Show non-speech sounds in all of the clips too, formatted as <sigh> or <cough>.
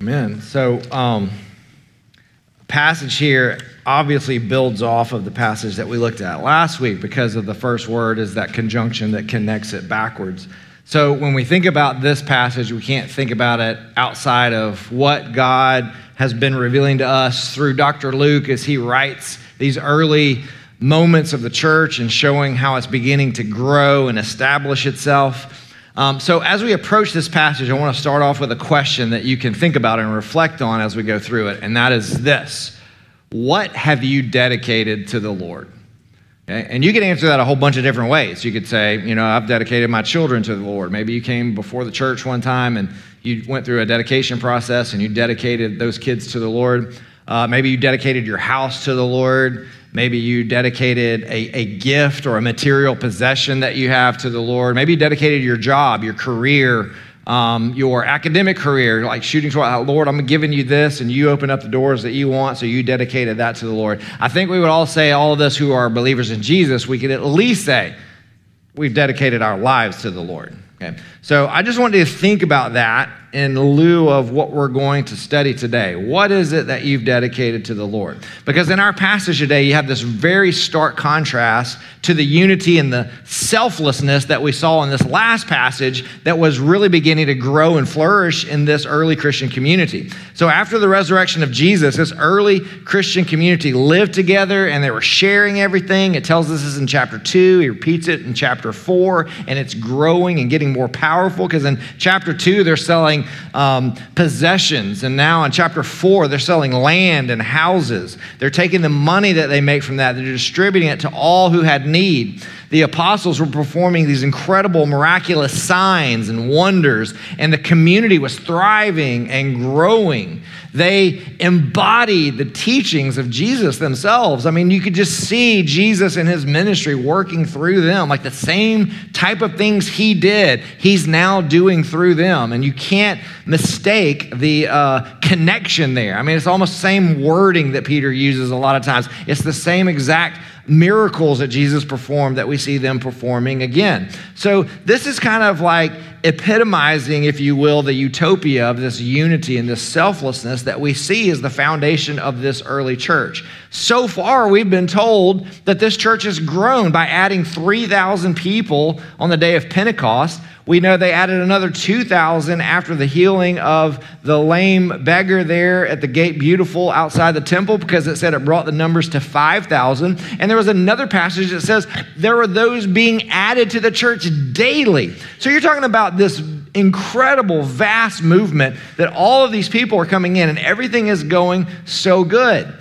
Amen. So, um, passage here obviously builds off of the passage that we looked at last week because of the first word is that conjunction that connects it backwards. So, when we think about this passage, we can't think about it outside of what God has been revealing to us through Dr. Luke as he writes these early moments of the church and showing how it's beginning to grow and establish itself. Um, so, as we approach this passage, I want to start off with a question that you can think about and reflect on as we go through it, and that is this What have you dedicated to the Lord? And you can answer that a whole bunch of different ways. You could say, you know, I've dedicated my children to the Lord. Maybe you came before the church one time and you went through a dedication process and you dedicated those kids to the Lord. Uh, maybe you dedicated your house to the Lord. Maybe you dedicated a, a gift or a material possession that you have to the Lord. Maybe you dedicated your job, your career, um, your academic career, like shooting toward, uh, Lord, I'm giving you this, and you open up the doors that you want, so you dedicated that to the Lord. I think we would all say, all of us who are believers in Jesus, we could at least say, we've dedicated our lives to the Lord. Okay. So I just wanted to think about that in lieu of what we're going to study today. What is it that you've dedicated to the Lord? Because in our passage today, you have this very stark contrast to the unity and the selflessness that we saw in this last passage that was really beginning to grow and flourish in this early Christian community. So after the resurrection of Jesus, this early Christian community lived together and they were sharing everything. It tells us this in chapter 2, he repeats it in chapter 4, and it's growing and getting more powerful because in chapter 2, they're selling selling um, possessions. And now in chapter four, they're selling land and houses. They're taking the money that they make from that, they're distributing it to all who had need. The apostles were performing these incredible, miraculous signs and wonders, and the community was thriving and growing. They embodied the teachings of Jesus themselves. I mean, you could just see Jesus and his ministry working through them, like the same type of things he did, he's now doing through them. And you can't mistake the uh, connection there. I mean, it's almost same wording that Peter uses a lot of times, it's the same exact miracles that Jesus performed that we see them performing again. So, this is kind of like epitomizing, if you will, the utopia of this unity and this selflessness that we see as the foundation of this early church. So far, we've been told that this church has grown by adding 3,000 people on the day of Pentecost. We know they added another 2,000 after the healing of the lame beggar there at the gate beautiful outside the temple because it said it brought the numbers to 5,000. And there was another passage that says there were those being added to the church daily. So you're talking about this incredible, vast movement that all of these people are coming in and everything is going so good.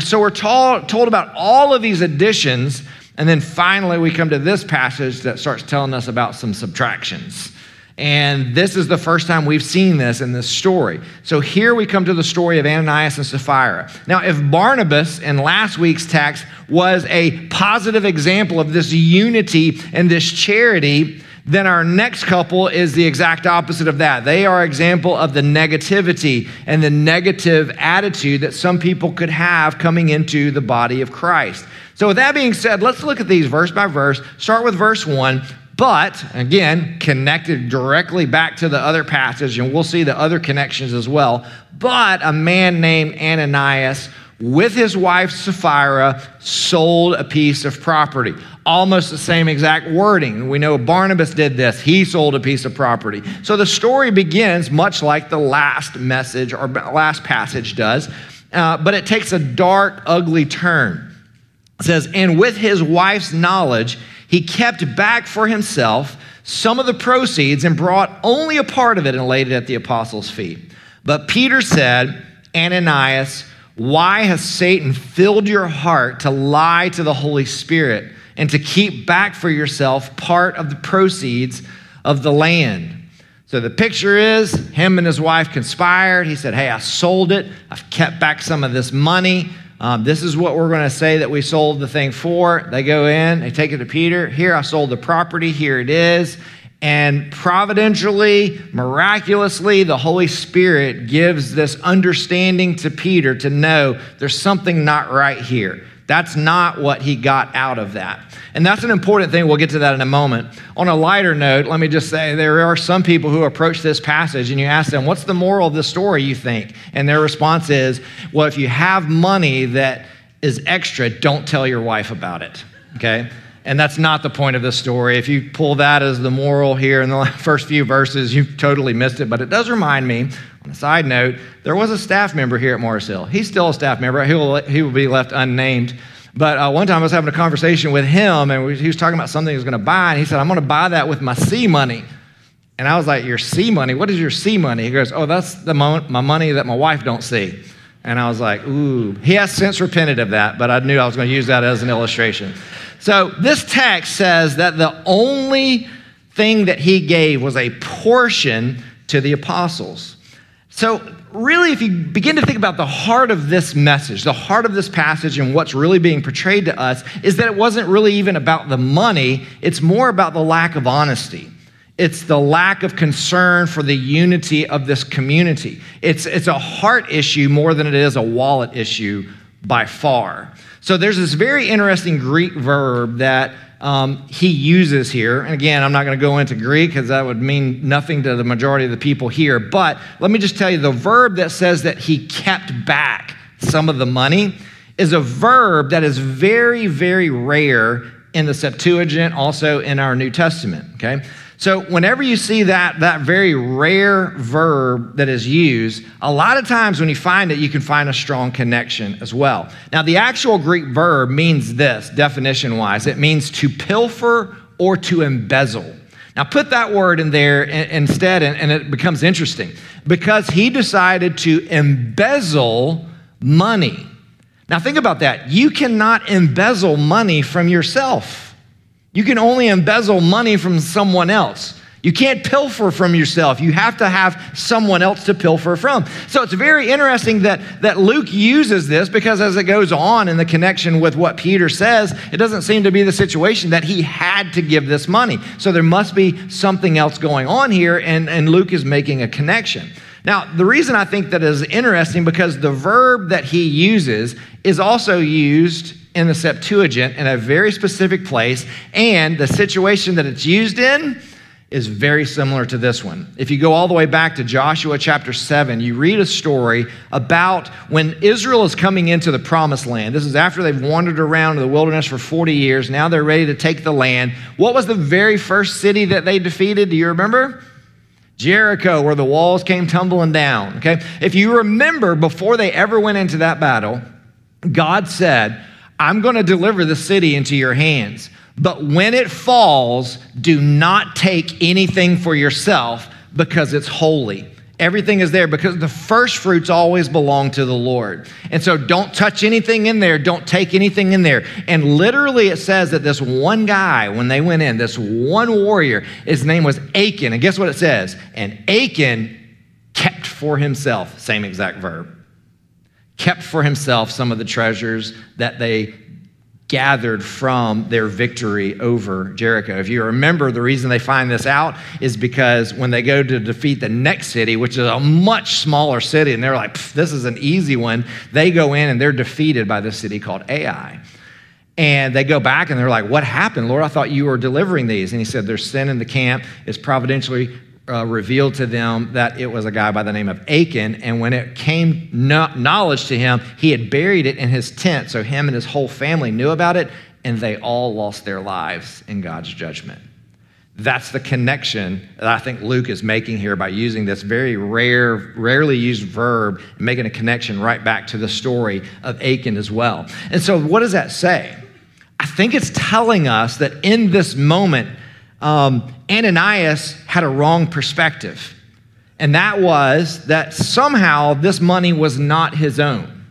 So we're told, told about all of these additions, and then finally we come to this passage that starts telling us about some subtractions. And this is the first time we've seen this in this story. So here we come to the story of Ananias and Sapphira. Now, if Barnabas in last week's text was a positive example of this unity and this charity, then our next couple is the exact opposite of that. They are example of the negativity and the negative attitude that some people could have coming into the body of Christ. So with that being said, let's look at these verse by verse. Start with verse 1. But again, connected directly back to the other passage, and we'll see the other connections as well. But a man named Ananias with his wife Sapphira sold a piece of property. Almost the same exact wording. We know Barnabas did this. He sold a piece of property. So the story begins much like the last message or last passage does, uh, but it takes a dark, ugly turn. It says, And with his wife's knowledge, he kept back for himself some of the proceeds and brought only a part of it and laid it at the apostles' feet. But Peter said, Ananias, why has Satan filled your heart to lie to the Holy Spirit and to keep back for yourself part of the proceeds of the land? So the picture is him and his wife conspired. He said, Hey, I sold it. I've kept back some of this money. Um, this is what we're going to say that we sold the thing for. They go in, they take it to Peter. Here, I sold the property. Here it is. And providentially, miraculously, the Holy Spirit gives this understanding to Peter to know there's something not right here. That's not what he got out of that. And that's an important thing. We'll get to that in a moment. On a lighter note, let me just say there are some people who approach this passage and you ask them, What's the moral of the story, you think? And their response is, Well, if you have money that is extra, don't tell your wife about it. Okay? And that's not the point of this story. If you pull that as the moral here in the <laughs> first few verses, you've totally missed it. But it does remind me, on a side note, there was a staff member here at Mars Hill. He's still a staff member. He will, he will be left unnamed. But uh, one time I was having a conversation with him, and he was talking about something he was going to buy. And he said, I'm going to buy that with my C money. And I was like, Your C money? What is your C money? He goes, Oh, that's the mo- my money that my wife don't see. And I was like, Ooh. He has since repented of that, but I knew I was going to use that as an illustration. So this text says that the only thing that he gave was a portion to the apostles. So, really, if you begin to think about the heart of this message, the heart of this passage, and what's really being portrayed to us, is that it wasn't really even about the money, it's more about the lack of honesty. It's the lack of concern for the unity of this community. It's, it's a heart issue more than it is a wallet issue by far. So there's this very interesting Greek verb that um, he uses here. And again, I'm not going to go into Greek because that would mean nothing to the majority of the people here. But let me just tell you the verb that says that he kept back some of the money is a verb that is very, very rare in the Septuagint, also in our New Testament. Okay? So, whenever you see that, that very rare verb that is used, a lot of times when you find it, you can find a strong connection as well. Now, the actual Greek verb means this, definition wise it means to pilfer or to embezzle. Now, put that word in there instead, and it becomes interesting because he decided to embezzle money. Now, think about that. You cannot embezzle money from yourself. You can only embezzle money from someone else. You can't pilfer from yourself. You have to have someone else to pilfer from. So it's very interesting that, that Luke uses this because as it goes on in the connection with what Peter says, it doesn't seem to be the situation that he had to give this money. So there must be something else going on here, and, and Luke is making a connection. Now, the reason I think that is interesting because the verb that he uses is also used in the Septuagint in a very specific place, and the situation that it's used in is very similar to this one. If you go all the way back to Joshua chapter 7, you read a story about when Israel is coming into the promised land. This is after they've wandered around in the wilderness for 40 years. Now they're ready to take the land. What was the very first city that they defeated? Do you remember? Jericho, where the walls came tumbling down. Okay? If you remember, before they ever went into that battle, God said, I'm going to deliver the city into your hands. But when it falls, do not take anything for yourself because it's holy. Everything is there because the first fruits always belong to the Lord. And so don't touch anything in there, don't take anything in there. And literally, it says that this one guy, when they went in, this one warrior, his name was Achan. And guess what it says? And Achan kept for himself, same exact verb kept for himself some of the treasures that they gathered from their victory over Jericho. If you remember, the reason they find this out is because when they go to defeat the next city, which is a much smaller city, and they're like, this is an easy one, they go in and they're defeated by this city called Ai. And they go back and they're like, What happened, Lord? I thought you were delivering these. And he said, There's sin in the camp. It's providentially uh, revealed to them that it was a guy by the name of Achan. And when it came no- knowledge to him, he had buried it in his tent. So him and his whole family knew about it, and they all lost their lives in God's judgment. That's the connection that I think Luke is making here by using this very rare, rarely used verb, and making a connection right back to the story of Achan as well. And so, what does that say? I think it's telling us that in this moment, um, Ananias had a wrong perspective. And that was that somehow this money was not his own.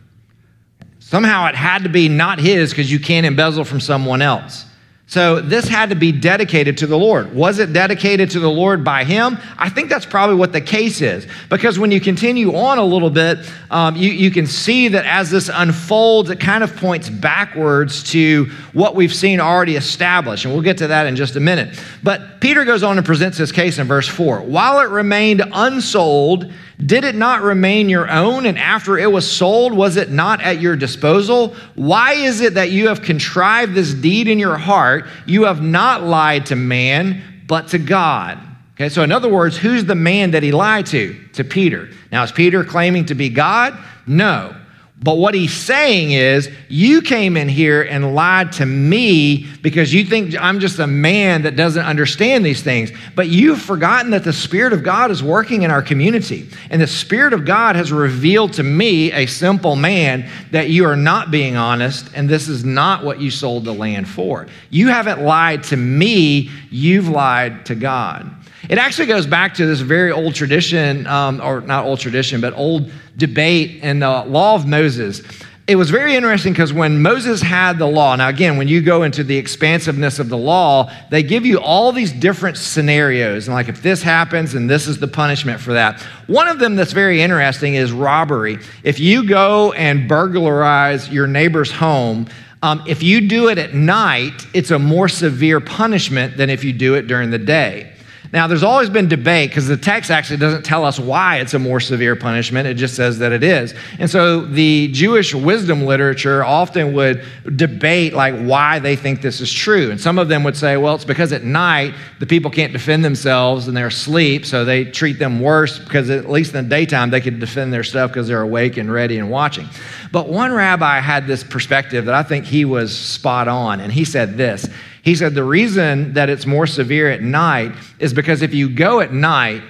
Somehow it had to be not his because you can't embezzle from someone else. So this had to be dedicated to the Lord. Was it dedicated to the Lord by him? I think that's probably what the case is. Because when you continue on a little bit, um, you, you can see that as this unfolds, it kind of points backwards to what we've seen already established. And we'll get to that in just a minute. But Peter goes on and presents his case in verse 4. While it remained unsold, Did it not remain your own? And after it was sold, was it not at your disposal? Why is it that you have contrived this deed in your heart? You have not lied to man, but to God. Okay, so in other words, who's the man that he lied to? To Peter. Now, is Peter claiming to be God? No. But what he's saying is, you came in here and lied to me because you think I'm just a man that doesn't understand these things. But you've forgotten that the Spirit of God is working in our community. And the Spirit of God has revealed to me, a simple man, that you are not being honest and this is not what you sold the land for. You haven't lied to me, you've lied to God. It actually goes back to this very old tradition, um, or not old tradition, but old debate in the law of Moses. It was very interesting because when Moses had the law, now again, when you go into the expansiveness of the law, they give you all these different scenarios. And like, if this happens, and this is the punishment for that. One of them that's very interesting is robbery. If you go and burglarize your neighbor's home, um, if you do it at night, it's a more severe punishment than if you do it during the day. Now, there's always been debate because the text actually doesn't tell us why it's a more severe punishment. It just says that it is. And so the Jewish wisdom literature often would debate like why they think this is true. And some of them would say, well, it's because at night the people can't defend themselves and they're asleep, so they treat them worse because at least in the daytime they could defend their stuff because they're awake and ready and watching. But one rabbi had this perspective that I think he was spot on, and he said this. He said the reason that it's more severe at night is because if you go at night,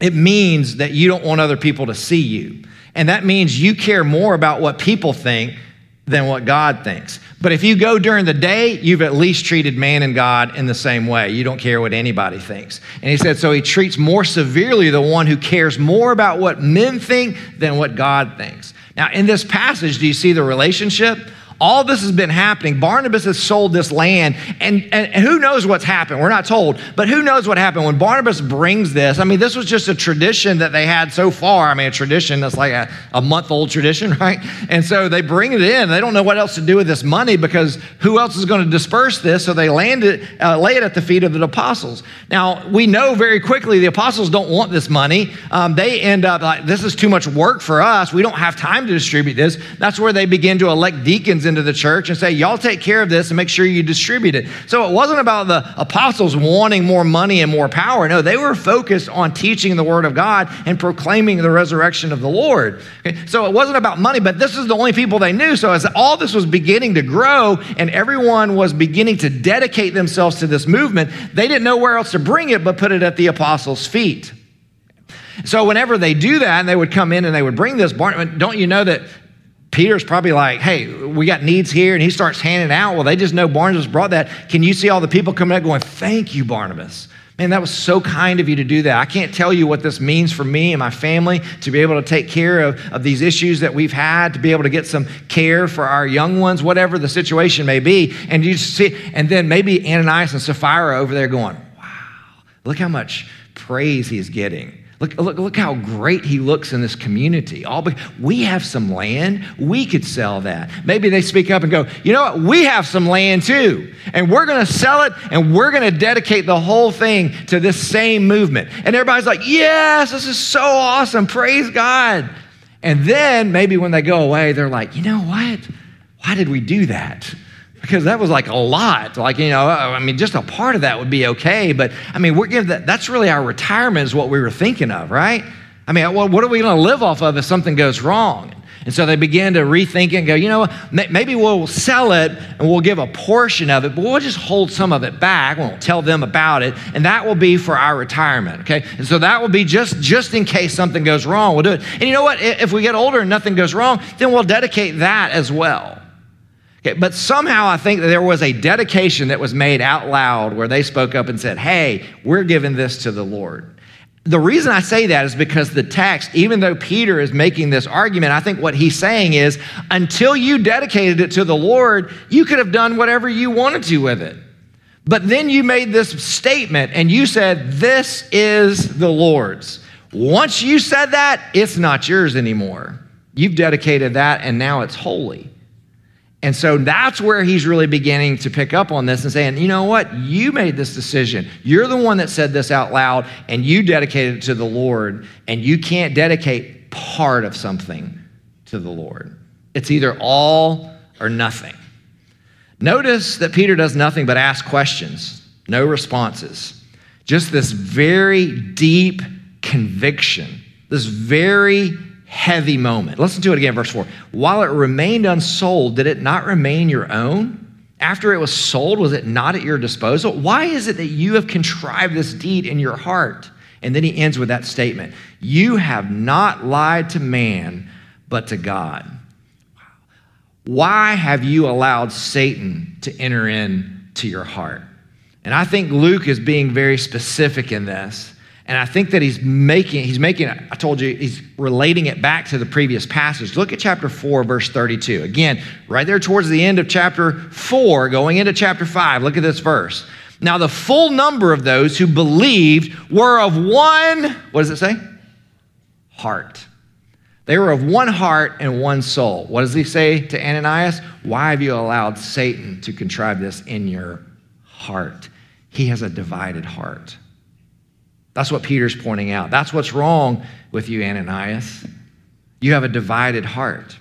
it means that you don't want other people to see you. And that means you care more about what people think than what God thinks. But if you go during the day, you've at least treated man and God in the same way. You don't care what anybody thinks. And he said, so he treats more severely the one who cares more about what men think than what God thinks. Now, in this passage, do you see the relationship? All this has been happening. Barnabas has sold this land, and, and, who knows what's happened? We're not told, but who knows what happened when Barnabas brings this? I mean, this was just a tradition that they had so far. I mean, a tradition that's like a, a month old tradition, <laughs> right? And so they bring it in. They don't know what else to do with this money because who else is going to disperse this? So they land it, uh, lay it at the feet of the apostles. Now, we know very quickly the apostles don't want this money. Um, they end up like, this is too much work for us. We don't have time to distribute this. That's where they begin to elect deacons into the church and say, Y'all take care of this and make sure you distribute it. So it wasn't about the apostles wanting more money and more power. No, they were focused on teaching the word of God and proclaiming the resurrection of the Lord. Okay? So it wasn't about money, but this is the only people they knew. So as all this was beginning to grow and everyone was beginning to dedicate themselves to this movement, they didn't know where else to bring it but put it at the apostles' feet. So whenever they do that and they would come in and they would bring this, don't you know that Peter's probably like, hey, we got needs here, and he starts handing out. Well, they just know Barnabas brought that. Can you see all the people coming up going, thank you, Barnabas? Man, that was so kind of you to do that. I can't tell you what this means for me and my family to be able to take care of, of these issues that we've had, to be able to get some care for our young ones, whatever the situation may be. And you see, and then maybe Ananias and Sapphira over there going, wow, look how much praise he's getting. Look, look, look how great he looks in this community. All we have some land. We could sell that. Maybe they speak up and go, you know what? We have some land too. And we're going to sell it and we're going to dedicate the whole thing to this same movement. And everybody's like, yes, this is so awesome. Praise God. And then maybe when they go away, they're like, you know what? Why did we do that? Because that was like a lot. Like, you know, uh, I mean, just a part of that would be okay. But I mean, we're giving that, that's really our retirement, is what we were thinking of, right? I mean, what are we going to live off of if something goes wrong? And so they began to rethink it and go, you know what, maybe we'll sell it and we'll give a portion of it, but we'll just hold some of it back. We won't tell them about it. And that will be for our retirement, okay? And so that will be just, just in case something goes wrong, we'll do it. And you know what? If we get older and nothing goes wrong, then we'll dedicate that as well. Okay, but somehow I think that there was a dedication that was made out loud where they spoke up and said, Hey, we're giving this to the Lord. The reason I say that is because the text, even though Peter is making this argument, I think what he's saying is until you dedicated it to the Lord, you could have done whatever you wanted to with it. But then you made this statement and you said, This is the Lord's. Once you said that, it's not yours anymore. You've dedicated that and now it's holy. And so that's where he's really beginning to pick up on this and saying, you know what? You made this decision. You're the one that said this out loud, and you dedicated it to the Lord, and you can't dedicate part of something to the Lord. It's either all or nothing. Notice that Peter does nothing but ask questions, no responses. Just this very deep conviction, this very heavy moment. Listen to it again, verse 4. While it remained unsold, did it not remain your own? After it was sold, was it not at your disposal? Why is it that you have contrived this deed in your heart? And then he ends with that statement You have not lied to man, but to God. Why have you allowed Satan to enter into your heart? And I think Luke is being very specific in this. And I think that he's making, he's making, I told you, he's relating it back to the previous passage. Look at chapter 4, verse 32. Again, right there towards the end of chapter 4, going into chapter 5, look at this verse. Now, the full number of those who believed were of one, what does it say? Heart. They were of one heart and one soul. What does he say to Ananias? Why have you allowed Satan to contrive this in your heart? He has a divided heart. That's what Peter's pointing out. That's what's wrong with you, Ananias. You have a divided heart.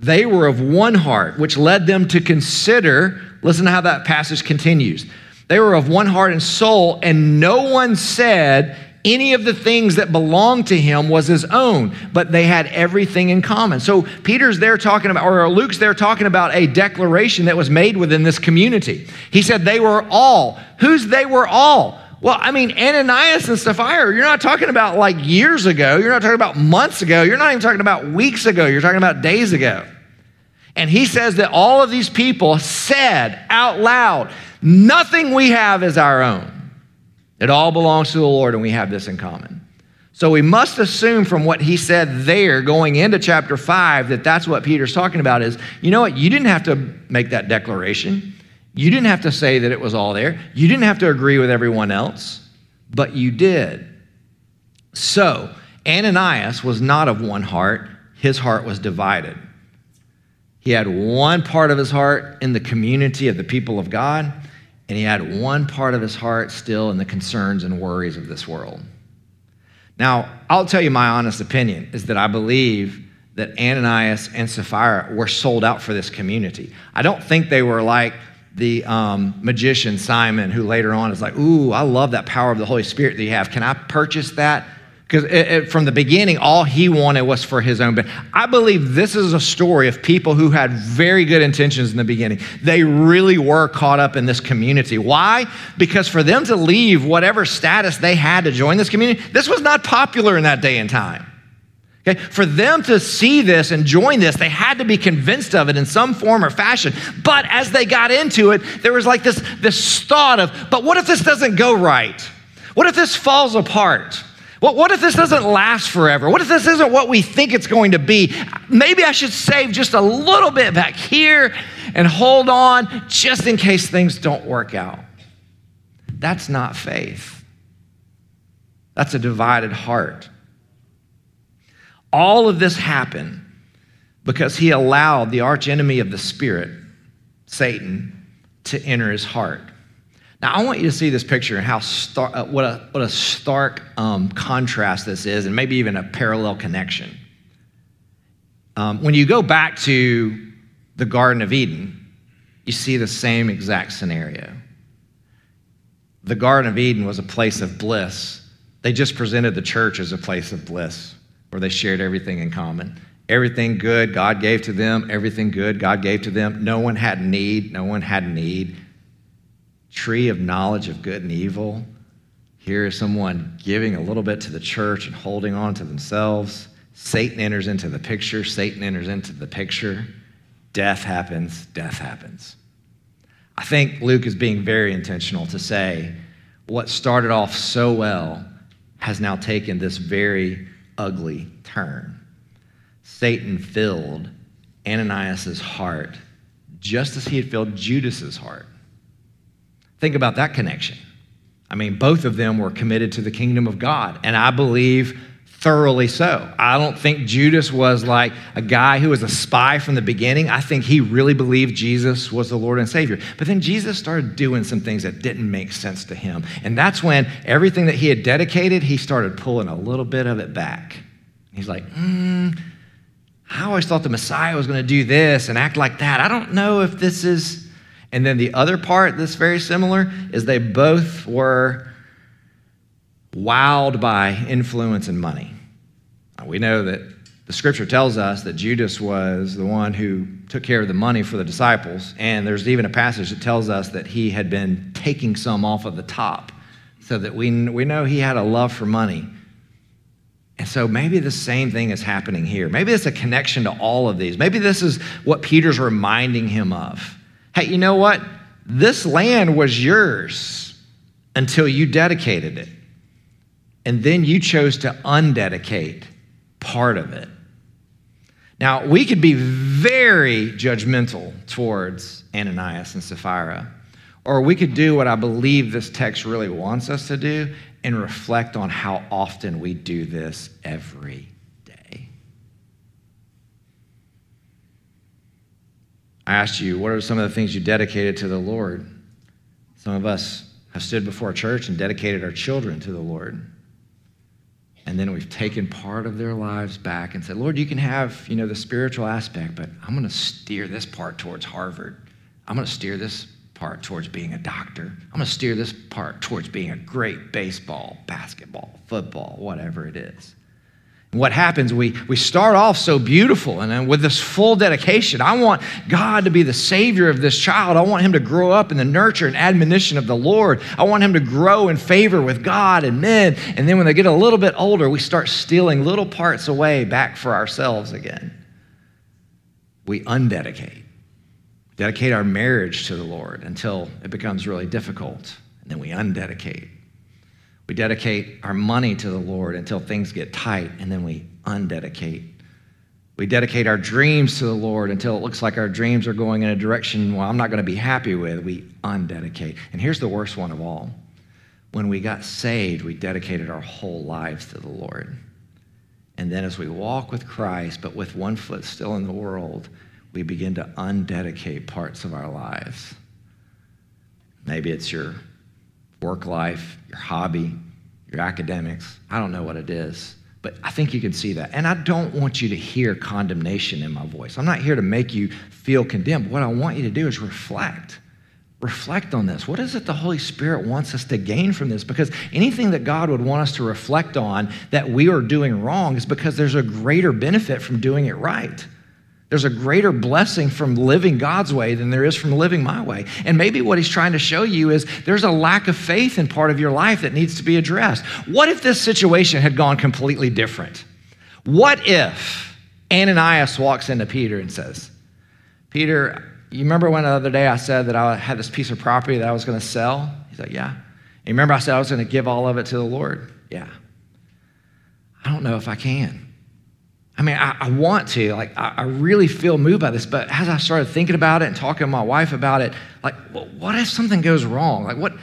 They were of one heart, which led them to consider, listen to how that passage continues. They were of one heart and soul, and no one said any of the things that belonged to him was his own, but they had everything in common. So Peter's there talking about, or Luke's there talking about a declaration that was made within this community. He said they were all. Who's they were all? Well, I mean, Ananias and Sapphira, you're not talking about like years ago. You're not talking about months ago. You're not even talking about weeks ago. You're talking about days ago. And he says that all of these people said out loud, Nothing we have is our own. It all belongs to the Lord, and we have this in common. So we must assume from what he said there going into chapter 5 that that's what Peter's talking about is, you know what? You didn't have to make that declaration. You didn't have to say that it was all there. You didn't have to agree with everyone else, but you did. So, Ananias was not of one heart, his heart was divided. He had one part of his heart in the community of the people of God, and he had one part of his heart still in the concerns and worries of this world. Now, I'll tell you my honest opinion is that I believe that Ananias and Sapphira were sold out for this community. I don't think they were like, the um, magician Simon, who later on is like, Ooh, I love that power of the Holy Spirit that you have. Can I purchase that? Because from the beginning, all he wanted was for his own benefit. I believe this is a story of people who had very good intentions in the beginning. They really were caught up in this community. Why? Because for them to leave whatever status they had to join this community, this was not popular in that day and time. Okay? For them to see this and join this, they had to be convinced of it in some form or fashion. But as they got into it, there was like this, this thought of, but what if this doesn't go right? What if this falls apart? What, what if this doesn't last forever? What if this isn't what we think it's going to be? Maybe I should save just a little bit back here and hold on just in case things don't work out. That's not faith. That's a divided heart. All of this happened because he allowed the archenemy of the spirit, Satan, to enter his heart. Now, I want you to see this picture and how star- uh, what, a, what a stark um, contrast this is, and maybe even a parallel connection. Um, when you go back to the Garden of Eden, you see the same exact scenario. The Garden of Eden was a place of bliss. They just presented the church as a place of bliss where they shared everything in common. Everything good God gave to them, everything good God gave to them. No one had need, no one had need. Tree of knowledge of good and evil. Here is someone giving a little bit to the church and holding on to themselves. Satan enters into the picture, Satan enters into the picture. Death happens, death happens. I think Luke is being very intentional to say what started off so well has now taken this very ugly turn. Satan filled Ananias' heart just as he had filled Judas's heart. Think about that connection. I mean, both of them were committed to the kingdom of God, and I believe thoroughly so. I don't think Judas was like a guy who was a spy from the beginning. I think he really believed Jesus was the Lord and Savior. But then Jesus started doing some things that didn't make sense to him. And that's when everything that he had dedicated, he started pulling a little bit of it back. He's like, hmm, I always thought the Messiah was going to do this and act like that. I don't know if this is. And then the other part that's very similar is they both were wowed by influence and money. We know that the scripture tells us that Judas was the one who took care of the money for the disciples, and there's even a passage that tells us that he had been taking some off of the top, so that we, we know he had a love for money. And so maybe the same thing is happening here. Maybe it's a connection to all of these. Maybe this is what Peter's reminding him of. Hey, you know what? This land was yours until you dedicated it. And then you chose to undedicate part of it. Now, we could be very judgmental towards Ananias and Sapphira, or we could do what I believe this text really wants us to do and reflect on how often we do this every day. I asked you, what are some of the things you dedicated to the Lord? Some of us have stood before church and dedicated our children to the Lord and then we've taken part of their lives back and said, Lord, you can have, you know, the spiritual aspect, but I'm going to steer this part towards Harvard. I'm going to steer this part towards being a doctor. I'm going to steer this part towards being a great baseball, basketball, football, whatever it is what happens, we, we start off so beautiful and then with this full dedication. I want God to be the Savior of this child. I want him to grow up in the nurture and admonition of the Lord. I want him to grow in favor with God and men. And then when they get a little bit older, we start stealing little parts away back for ourselves again. We undedicate, dedicate our marriage to the Lord until it becomes really difficult. And then we undedicate. We dedicate our money to the Lord until things get tight, and then we undedicate. We dedicate our dreams to the Lord until it looks like our dreams are going in a direction, well, I'm not going to be happy with. We undedicate. And here's the worst one of all. When we got saved, we dedicated our whole lives to the Lord. And then as we walk with Christ, but with one foot still in the world, we begin to undedicate parts of our lives. Maybe it's your work life, your hobby, your academics. I don't know what it is, but I think you can see that. And I don't want you to hear condemnation in my voice. I'm not here to make you feel condemned. What I want you to do is reflect. Reflect on this. What is it the Holy Spirit wants us to gain from this? Because anything that God would want us to reflect on that we are doing wrong is because there's a greater benefit from doing it right. There's a greater blessing from living God's way than there is from living my way. And maybe what he's trying to show you is there's a lack of faith in part of your life that needs to be addressed. What if this situation had gone completely different? What if Ananias walks into Peter and says, Peter, you remember when the other day I said that I had this piece of property that I was going to sell? He's like, Yeah. And you remember I said I was going to give all of it to the Lord? Yeah. I don't know if I can. I mean, I, I want to. Like, I, I, really feel moved by this. But as I started thinking about it and talking to my wife about it, like, well, what if something goes wrong? Like, what?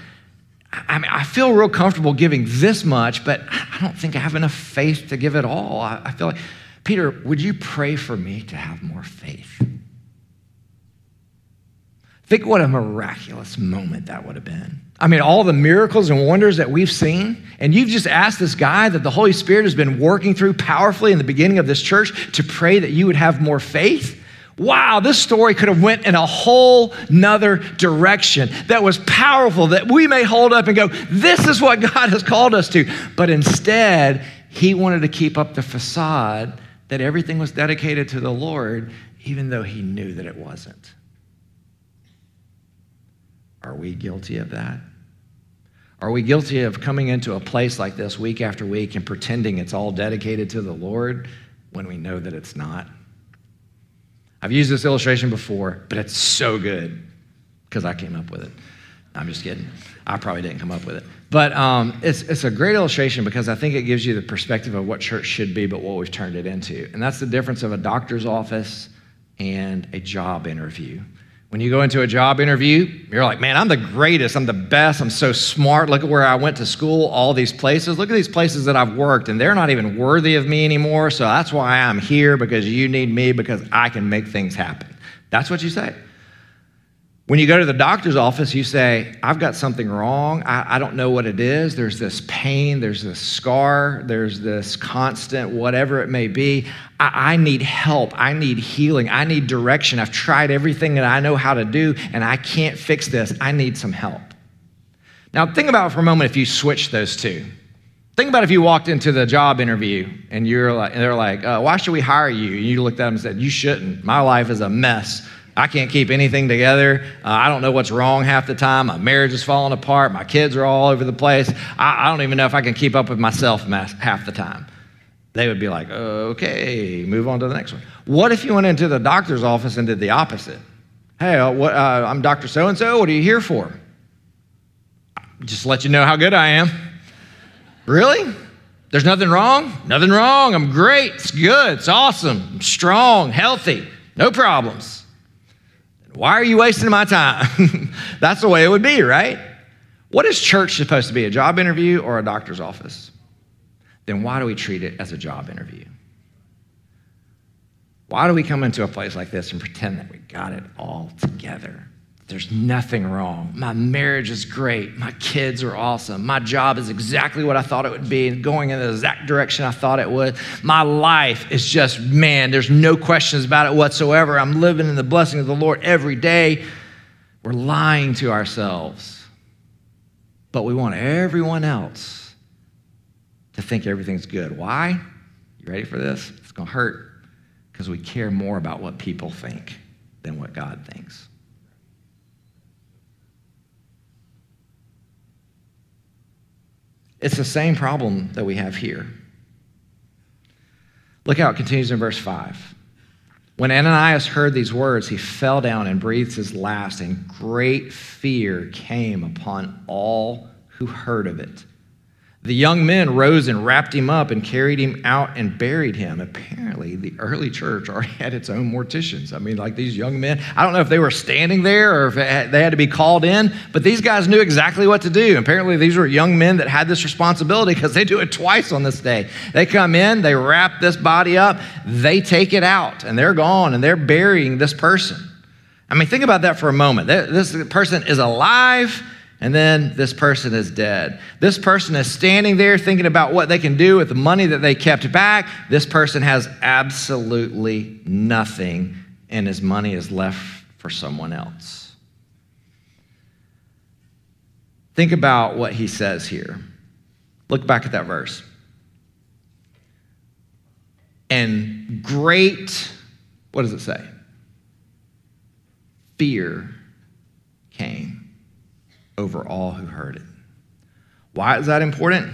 I mean, I feel real comfortable giving this much, but I don't think I have enough faith to give it all. I, I feel like, Peter, would you pray for me to have more faith? Think what a miraculous moment that would have been. I mean, all the miracles and wonders that we've seen, and you've just asked this guy that the Holy Spirit has been working through powerfully in the beginning of this church to pray that you would have more faith. Wow, this story could have went in a whole nother direction that was powerful that we may hold up and go, this is what God has called us to. But instead, he wanted to keep up the facade that everything was dedicated to the Lord, even though he knew that it wasn't. Are we guilty of that? Are we guilty of coming into a place like this week after week and pretending it's all dedicated to the Lord when we know that it's not? I've used this illustration before, but it's so good because I came up with it. I'm just kidding. I probably didn't come up with it. But um, it's, it's a great illustration because I think it gives you the perspective of what church should be, but what we've turned it into. And that's the difference of a doctor's office and a job interview. When you go into a job interview, you're like, man, I'm the greatest. I'm the best. I'm so smart. Look at where I went to school, all these places. Look at these places that I've worked, and they're not even worthy of me anymore. So that's why I'm here because you need me because I can make things happen. That's what you say. When you go to the doctor's office, you say, I've got something wrong. I, I, don't know what it is. There's this pain, there's this scar, there's this constant whatever it may be. I, I need help. I need healing. I need direction. I've tried everything that I know how to do, and I can't fix this. I need some help. Now, think about for a moment if you switch those two. Think about if you walked into the job interview and you're like, and they're like, uh, "Why should we hire you?" And you looked at them and said, "You shouldn't. My life is a mess. I can't keep anything together. Uh, I don't know what's wrong half the time. My marriage is falling apart. My kids are all over the place. I, I don't even know if I can keep up with myself half the time. They would be like, okay, move on to the next one. What if you went into the doctor's office and did the opposite? Hey, uh, what, uh, I'm Dr. So and so. What are you here for? Just let you know how good I am. Really? There's nothing wrong? Nothing wrong. I'm great. It's good. It's awesome. I'm strong, healthy. No problems. Why are you wasting my time? <laughs> That's the way it would be, right? What is church supposed to be? A job interview or a doctor's office? Then why do we treat it as a job interview? Why do we come into a place like this and pretend that we got it all together? There's nothing wrong. My marriage is great. My kids are awesome. My job is exactly what I thought it would be going in the exact direction I thought it would. My life is just, man, there's no questions about it whatsoever. I'm living in the blessing of the Lord every day. We're lying to ourselves. But we want everyone else to think everything's good. Why? You ready for this? It's going to hurt because we care more about what people think than what God thinks. It's the same problem that we have here. Look how it continues in verse 5. When Ananias heard these words, he fell down and breathed his last, and great fear came upon all who heard of it. The young men rose and wrapped him up and carried him out and buried him. Apparently, the early church already <laughs> had its own morticians. I mean, like these young men, I don't know if they were standing there or if had, they had to be called in, but these guys knew exactly what to do. Apparently, these were young men that had this responsibility because they do it twice on this day. They come in, they wrap this body up, they take it out, and they're gone and they're burying this person. I mean, think about that for a moment. This person is alive and then this person is dead. This person is standing there thinking about what they can do with the money that they kept back. This person has absolutely nothing, and his money is left for someone else. Think about what he says here. Look back at that verse. And great, what does it say? Fear came over all who heard it. Why is that important?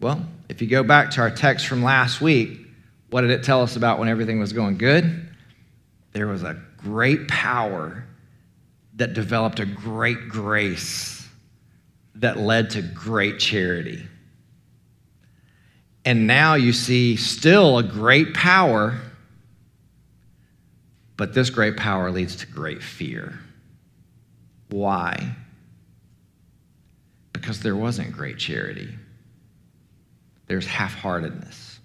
Well, if you go back to our text from last week, what did it tell us about when everything was going good? There was a great power that developed a great grace that led to great charity. And now you see still a great power, but this great power leads to great fear. Why? Because there wasn't great charity, there's half heartedness.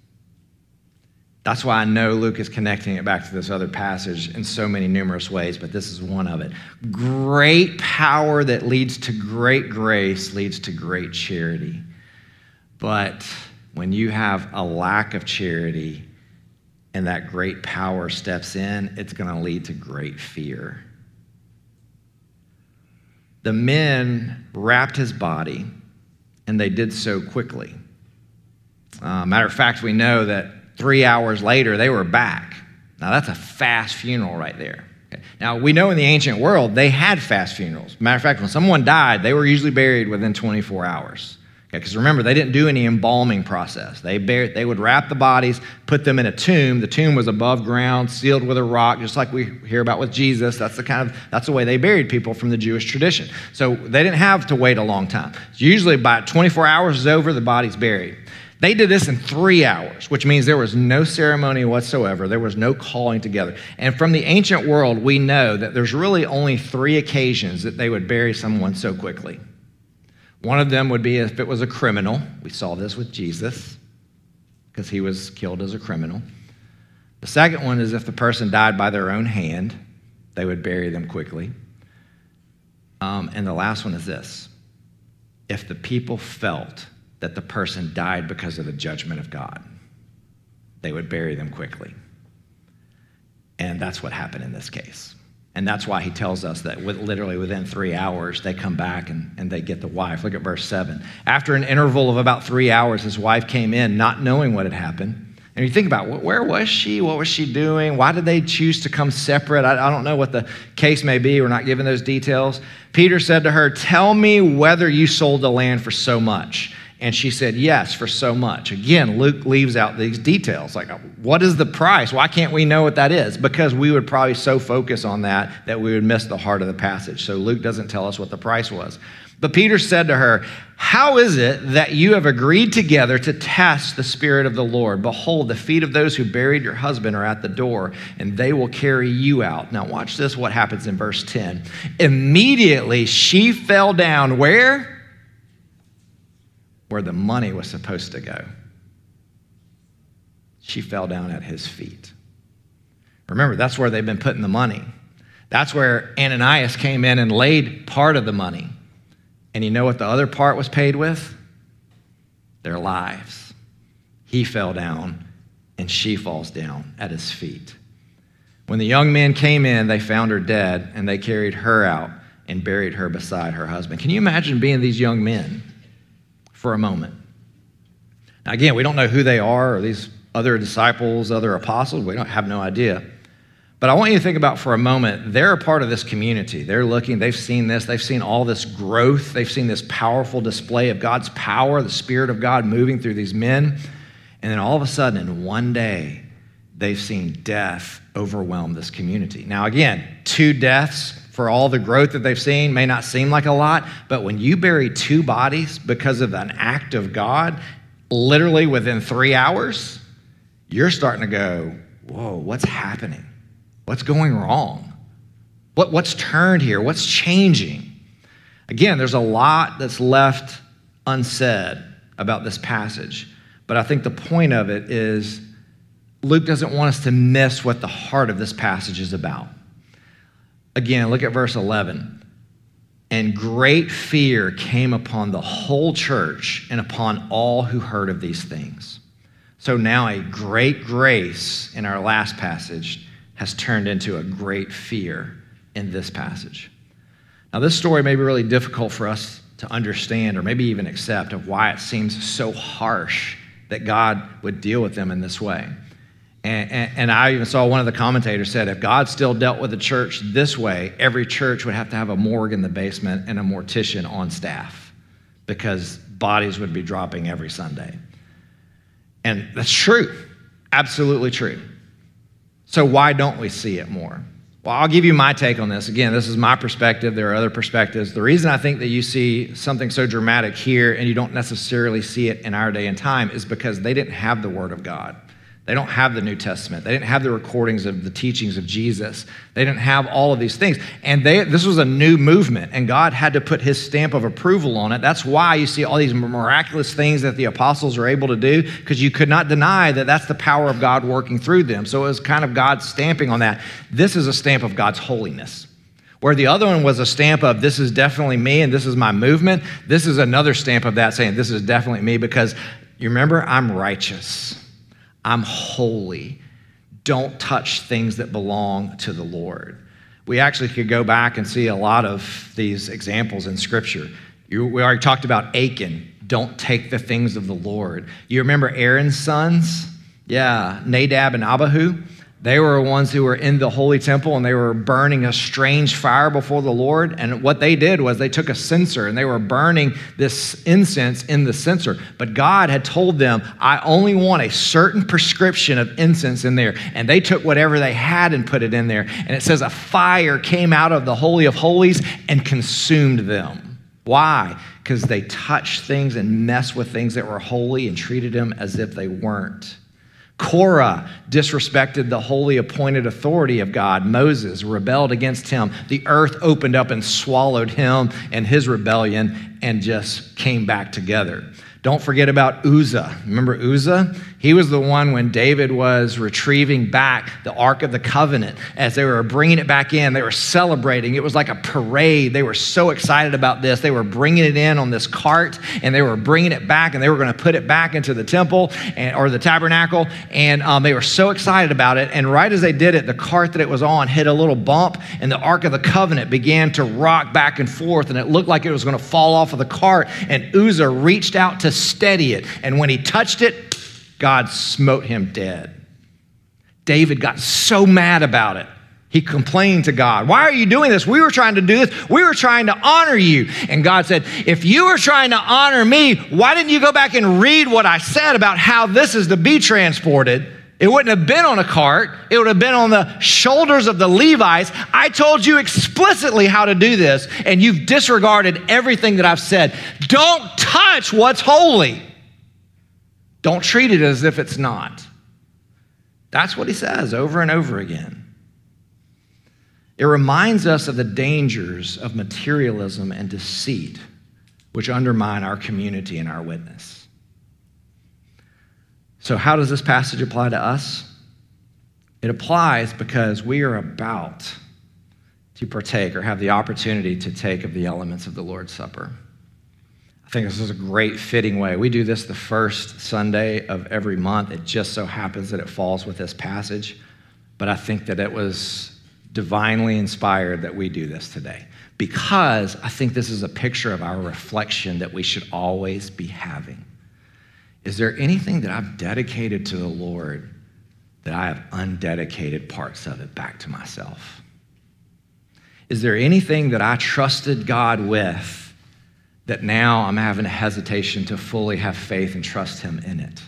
That's why I know Luke is connecting it back to this other passage in so many numerous ways, but this is one of it. Great power that leads to great grace leads to great charity. But when you have a lack of charity and that great power steps in, it's going to lead to great fear the men wrapped his body, and they did so quickly. Uh, matter of fact, we know that three hours later, they were back. Now, that's a fast funeral right there. Now, we know in the ancient world, they had fast funerals. Matter of fact, when someone died, they were usually buried within 24 hours. Because remember, they didn't do any embalming process. They, buried, they would wrap the bodies, put them in a tomb. The tomb was above ground, sealed with a rock, just like we hear about with Jesus. That's the kind of that's the way they buried people from the Jewish tradition. So they didn't have to wait a long time. Usually, by 24 hours is over, the body's buried. They did this in three hours, which means there was no ceremony whatsoever. There was no calling together. And from the ancient world, we know that there's really only three occasions that they would bury someone so quickly. One of them would be if it was a criminal. We saw this with Jesus because he was killed as a criminal. The second one is if the person died by their own hand, they would bury them quickly. Um, and the last one is this if the people felt that the person died because of the judgment of God, they would bury them quickly. And that's what happened in this case. And that's why he tells us that with, literally within three hours, they come back and, and they get the wife. Look at verse 7. After an interval of about three hours, his wife came in, not knowing what had happened. And you think about where was she? What was she doing? Why did they choose to come separate? I, I don't know what the case may be. We're not given those details. Peter said to her, Tell me whether you sold the land for so much. And she said, Yes, for so much. Again, Luke leaves out these details. Like, what is the price? Why can't we know what that is? Because we would probably so focus on that that we would miss the heart of the passage. So Luke doesn't tell us what the price was. But Peter said to her, How is it that you have agreed together to test the Spirit of the Lord? Behold, the feet of those who buried your husband are at the door, and they will carry you out. Now, watch this what happens in verse 10. Immediately she fell down where? Where the money was supposed to go. She fell down at his feet. Remember, that's where they've been putting the money. That's where Ananias came in and laid part of the money. And you know what the other part was paid with? Their lives. He fell down, and she falls down at his feet. When the young men came in, they found her dead, and they carried her out and buried her beside her husband. Can you imagine being these young men? For a moment. Now, again, we don't know who they are or these other disciples, other apostles. We don't have no idea. But I want you to think about for a moment, they're a part of this community. They're looking, they've seen this, they've seen all this growth, they've seen this powerful display of God's power, the Spirit of God moving through these men. And then all of a sudden, in one day, they've seen death overwhelm this community. Now, again, two deaths for all the growth that they've seen may not seem like a lot, but when you bury two bodies because of an act of God, literally within three hours, you're starting to go, whoa, what's happening? What's going wrong? What, what's turned here? What's changing? Again, there's a lot that's left unsaid about this passage, but I think the point of it is Luke doesn't want us to miss what the heart of this passage is about. Again, look at verse 11. And great fear came upon the whole church and upon all who heard of these things. So now a great grace in our last passage has turned into a great fear in this passage. Now, this story may be really difficult for us to understand or maybe even accept of why it seems so harsh that God would deal with them in this way. And, and, and, I even saw one of the commentators said if God still dealt with the church this way, every church would have to have a morgue in the basement and a mortician on staff because bodies would be dropping every Sunday. And that's true, absolutely true. So, why don't we see it more? Well, I'll give you my take on this. Again, this is my perspective. There are other perspectives. The reason I think that you see something so dramatic here and you don't necessarily see it in our day and time is because they didn't have the Word of God. They don't have the New Testament. They didn't have the recordings of the teachings of Jesus. They didn't have all of these things. And they, this was a new movement, and God had to put his stamp of approval on it. That's why you see all these miraculous things that the apostles are able to do, because you could not deny that that's the power of God working through them. So it was kind of God stamping on that. This is a stamp of God's holiness. Where the other one was a stamp of this is definitely me and this is my movement, this is another stamp of that saying this is definitely me because you remember, I'm righteous. I'm holy. Don't touch things that belong to the Lord. We actually could go back and see a lot of these examples in Scripture. You, we already talked about Achan. Don't take the things of the Lord. You remember Aaron's sons? Yeah, Nadab and Abihu. They were the ones who were in the holy temple and they were burning a strange fire before the Lord. And what they did was they took a censer and they were burning this incense in the censer. But God had told them, I only want a certain prescription of incense in there. And they took whatever they had and put it in there. And it says a fire came out of the Holy of Holies and consumed them. Why? Because they touched things and messed with things that were holy and treated them as if they weren't. Korah disrespected the holy appointed authority of God. Moses rebelled against him. The earth opened up and swallowed him and his rebellion and just came back together. Don't forget about Uzzah. Remember Uzzah? He was the one when David was retrieving back the Ark of the Covenant. As they were bringing it back in, they were celebrating. It was like a parade. They were so excited about this. They were bringing it in on this cart and they were bringing it back and they were going to put it back into the temple and, or the tabernacle. And um, they were so excited about it. And right as they did it, the cart that it was on hit a little bump and the Ark of the Covenant began to rock back and forth. And it looked like it was going to fall off of the cart. And Uzzah reached out to steady it. And when he touched it, God smote him dead. David got so mad about it. He complained to God, Why are you doing this? We were trying to do this. We were trying to honor you. And God said, If you were trying to honor me, why didn't you go back and read what I said about how this is to be transported? It wouldn't have been on a cart, it would have been on the shoulders of the Levites. I told you explicitly how to do this, and you've disregarded everything that I've said. Don't touch what's holy. Don't treat it as if it's not. That's what he says over and over again. It reminds us of the dangers of materialism and deceit, which undermine our community and our witness. So, how does this passage apply to us? It applies because we are about to partake or have the opportunity to take of the elements of the Lord's Supper. I think this is a great fitting way. We do this the first Sunday of every month. It just so happens that it falls with this passage, but I think that it was divinely inspired that we do this today because I think this is a picture of our reflection that we should always be having. Is there anything that I've dedicated to the Lord that I have undedicated parts of it back to myself? Is there anything that I trusted God with? That now I'm having a hesitation to fully have faith and trust Him in it.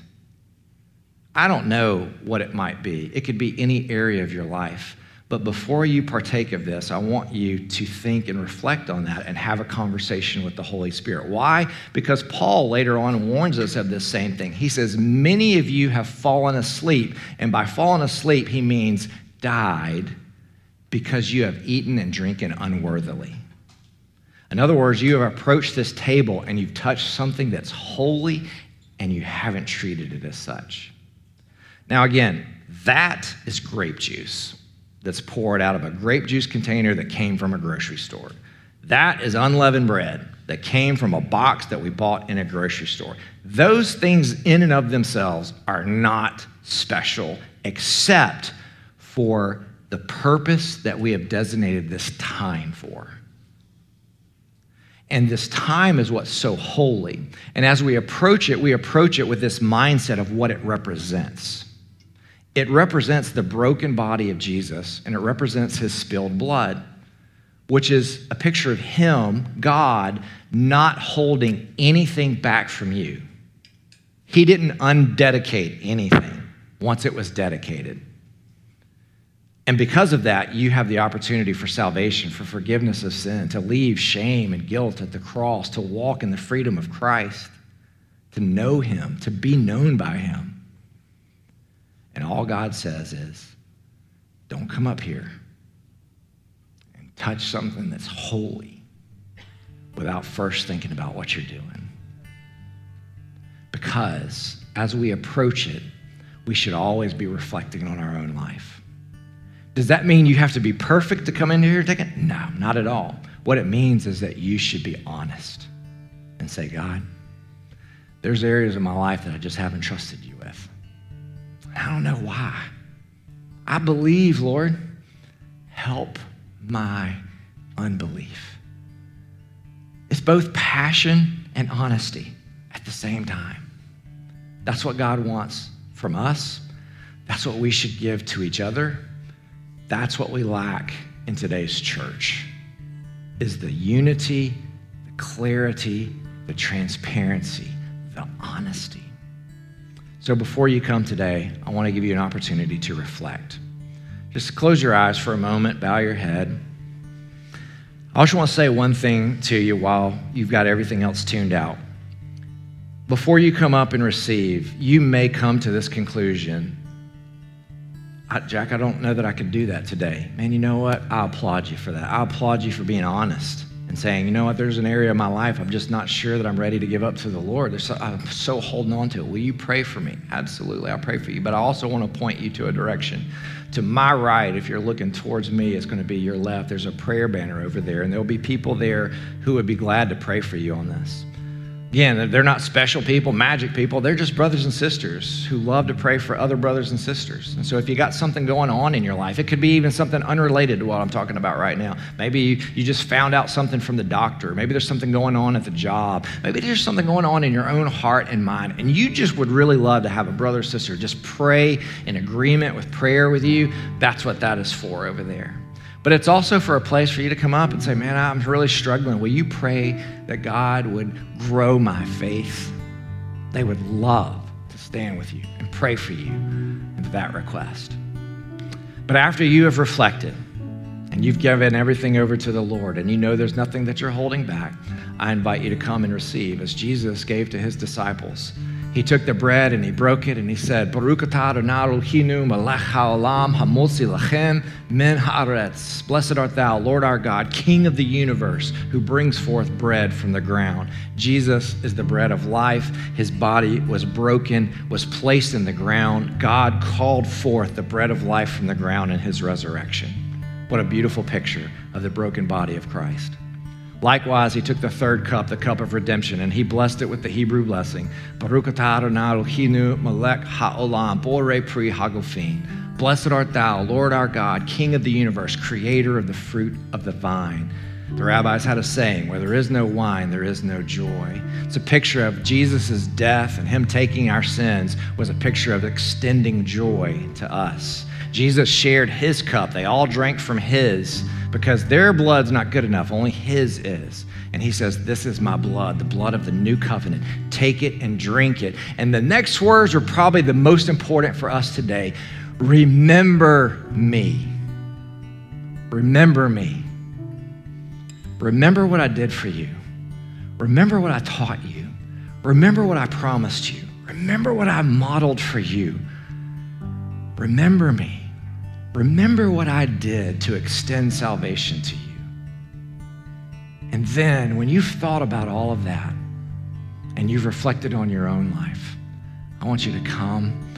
I don't know what it might be. It could be any area of your life. But before you partake of this, I want you to think and reflect on that and have a conversation with the Holy Spirit. Why? Because Paul later on warns us of this same thing. He says, Many of you have fallen asleep. And by fallen asleep, he means died because you have eaten and drinking unworthily. In other words, you have approached this table and you've touched something that's holy and you haven't treated it as such. Now, again, that is grape juice that's poured out of a grape juice container that came from a grocery store. That is unleavened bread that came from a box that we bought in a grocery store. Those things, in and of themselves, are not special except for the purpose that we have designated this time for. And this time is what's so holy. And as we approach it, we approach it with this mindset of what it represents. It represents the broken body of Jesus, and it represents his spilled blood, which is a picture of him, God, not holding anything back from you. He didn't undedicate anything once it was dedicated. And because of that, you have the opportunity for salvation, for forgiveness of sin, to leave shame and guilt at the cross, to walk in the freedom of Christ, to know Him, to be known by Him. And all God says is, don't come up here and touch something that's holy without first thinking about what you're doing. Because as we approach it, we should always be reflecting on our own life. Does that mean you have to be perfect to come in here and take it? No, not at all. What it means is that you should be honest and say, God, there's areas of my life that I just haven't trusted you with. I don't know why. I believe, Lord. Help my unbelief. It's both passion and honesty at the same time. That's what God wants from us. That's what we should give to each other. That's what we lack in today's church is the unity, the clarity, the transparency, the honesty. So before you come today, I want to give you an opportunity to reflect. Just close your eyes for a moment, bow your head. I just want to say one thing to you while you've got everything else tuned out. Before you come up and receive, you may come to this conclusion I, Jack, I don't know that I could do that today. Man, you know what? I applaud you for that. I applaud you for being honest and saying, you know what, there's an area of my life I'm just not sure that I'm ready to give up to the Lord. So, I'm so holding on to it. Will you pray for me? Absolutely, I'll pray for you. But I also want to point you to a direction. To my right, if you're looking towards me, it's going to be your left. There's a prayer banner over there, and there'll be people there who would be glad to pray for you on this. Again, they're not special people, magic people. They're just brothers and sisters who love to pray for other brothers and sisters. And so, if you got something going on in your life, it could be even something unrelated to what I'm talking about right now. Maybe you, just found out something from the doctor. Maybe there's something going on at the job. Maybe there's something going on in your own heart and mind. And you just would really love to have a brother or sister just pray in agreement with prayer with you. That's what that is for over there. But it's also for a place for you to come up and say, Man, I'm really struggling. Will you pray that God would grow my faith? They would love to stand with you and pray for you into that request. But after you have reflected and you've given everything over to the Lord and you know there's nothing that you're holding back, I invite you to come and receive as Jesus gave to his disciples he took the bread and he broke it and he said, atah hinu melech ha'olam min haaretz. Blessed art thou, Lord our God, King of the universe, who brings forth bread from the ground. Jesus is the bread of life. His body was broken, was placed in the ground. God called forth the bread of life from the ground in his resurrection. What a beautiful picture of the broken body of Christ. Likewise, he took the third cup, the cup of redemption, and he blessed it with the Hebrew blessing. Baruch melech ha'olam, bore pri hagofin. Blessed art thou, Lord our God, King of the universe, creator of the fruit of the vine. The rabbis had a saying, where there is no wine, there is no joy. It's a picture of Jesus' death and him taking our sins was a picture of extending joy to us. Jesus shared his cup. They all drank from his because their blood's not good enough, only His is. And He says, This is my blood, the blood of the new covenant. Take it and drink it. And the next words are probably the most important for us today. Remember me. Remember me. Remember what I did for you. Remember what I taught you. Remember what I promised you. Remember what I modeled for you. Remember me. Remember what I did to extend salvation to you. And then, when you've thought about all of that and you've reflected on your own life, I want you to come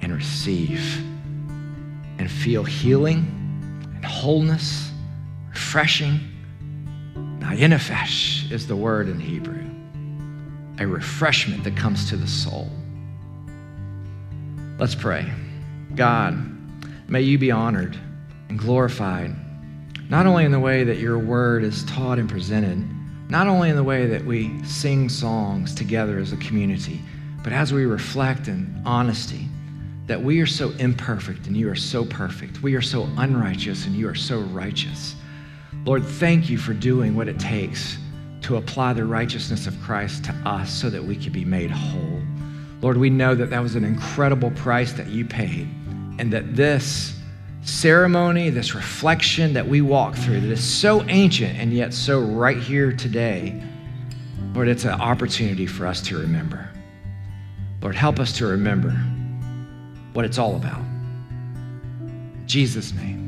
and receive and feel healing and wholeness, refreshing. Now, is the word in Hebrew, a refreshment that comes to the soul. Let's pray. God, May you be honored and glorified, not only in the way that your word is taught and presented, not only in the way that we sing songs together as a community, but as we reflect in honesty that we are so imperfect and you are so perfect. We are so unrighteous and you are so righteous. Lord, thank you for doing what it takes to apply the righteousness of Christ to us so that we could be made whole. Lord, we know that that was an incredible price that you paid and that this ceremony, this reflection that we walk through, that is so ancient and yet so right here today, Lord, it's an opportunity for us to remember. Lord, help us to remember what it's all about. In Jesus' name.